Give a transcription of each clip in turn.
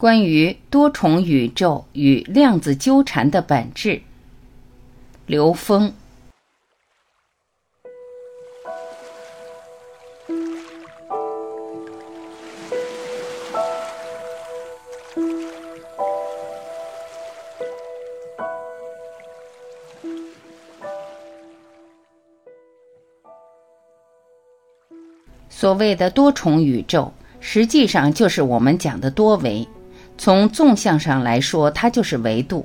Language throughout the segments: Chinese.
关于多重宇宙与量子纠缠的本质，刘峰。所谓的多重宇宙，实际上就是我们讲的多维。从纵向上来说，它就是维度；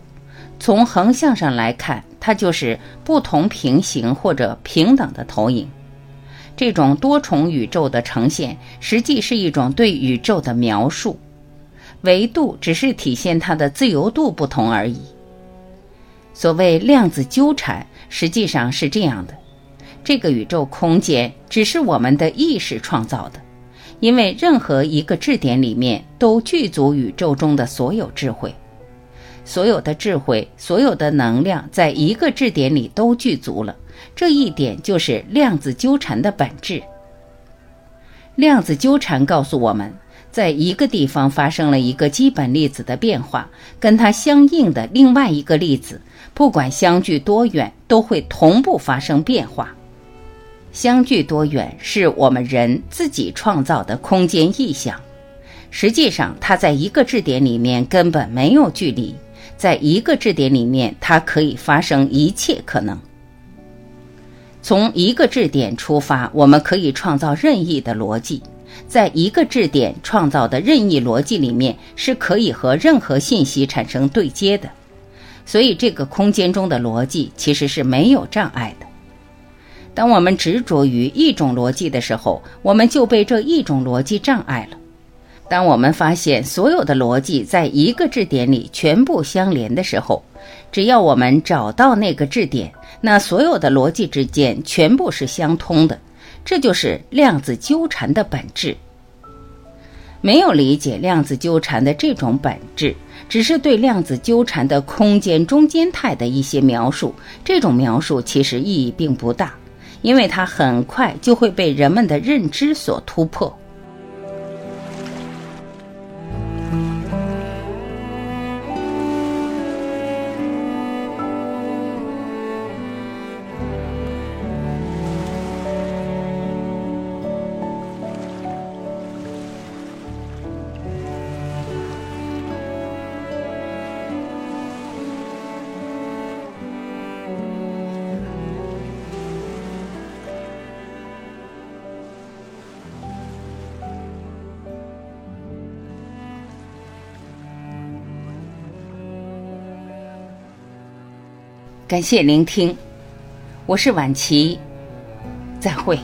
从横向上来看，它就是不同平行或者平等的投影。这种多重宇宙的呈现，实际是一种对宇宙的描述。维度只是体现它的自由度不同而已。所谓量子纠缠，实际上是这样的：这个宇宙空间只是我们的意识创造的。因为任何一个质点里面都具足宇宙中的所有智慧，所有的智慧、所有的能量在一个质点里都具足了。这一点就是量子纠缠的本质。量子纠缠告诉我们，在一个地方发生了一个基本粒子的变化，跟它相应的另外一个粒子，不管相距多远，都会同步发生变化。相距多远是我们人自己创造的空间意象，实际上它在一个质点里面根本没有距离，在一个质点里面它可以发生一切可能。从一个质点出发，我们可以创造任意的逻辑，在一个质点创造的任意逻辑里面是可以和任何信息产生对接的，所以这个空间中的逻辑其实是没有障碍的。当我们执着于一种逻辑的时候，我们就被这一种逻辑障碍了。当我们发现所有的逻辑在一个质点里全部相连的时候，只要我们找到那个质点，那所有的逻辑之间全部是相通的。这就是量子纠缠的本质。没有理解量子纠缠的这种本质，只是对量子纠缠的空间中间态的一些描述，这种描述其实意义并不大。因为它很快就会被人们的认知所突破。感谢聆听，我是晚琪，再会。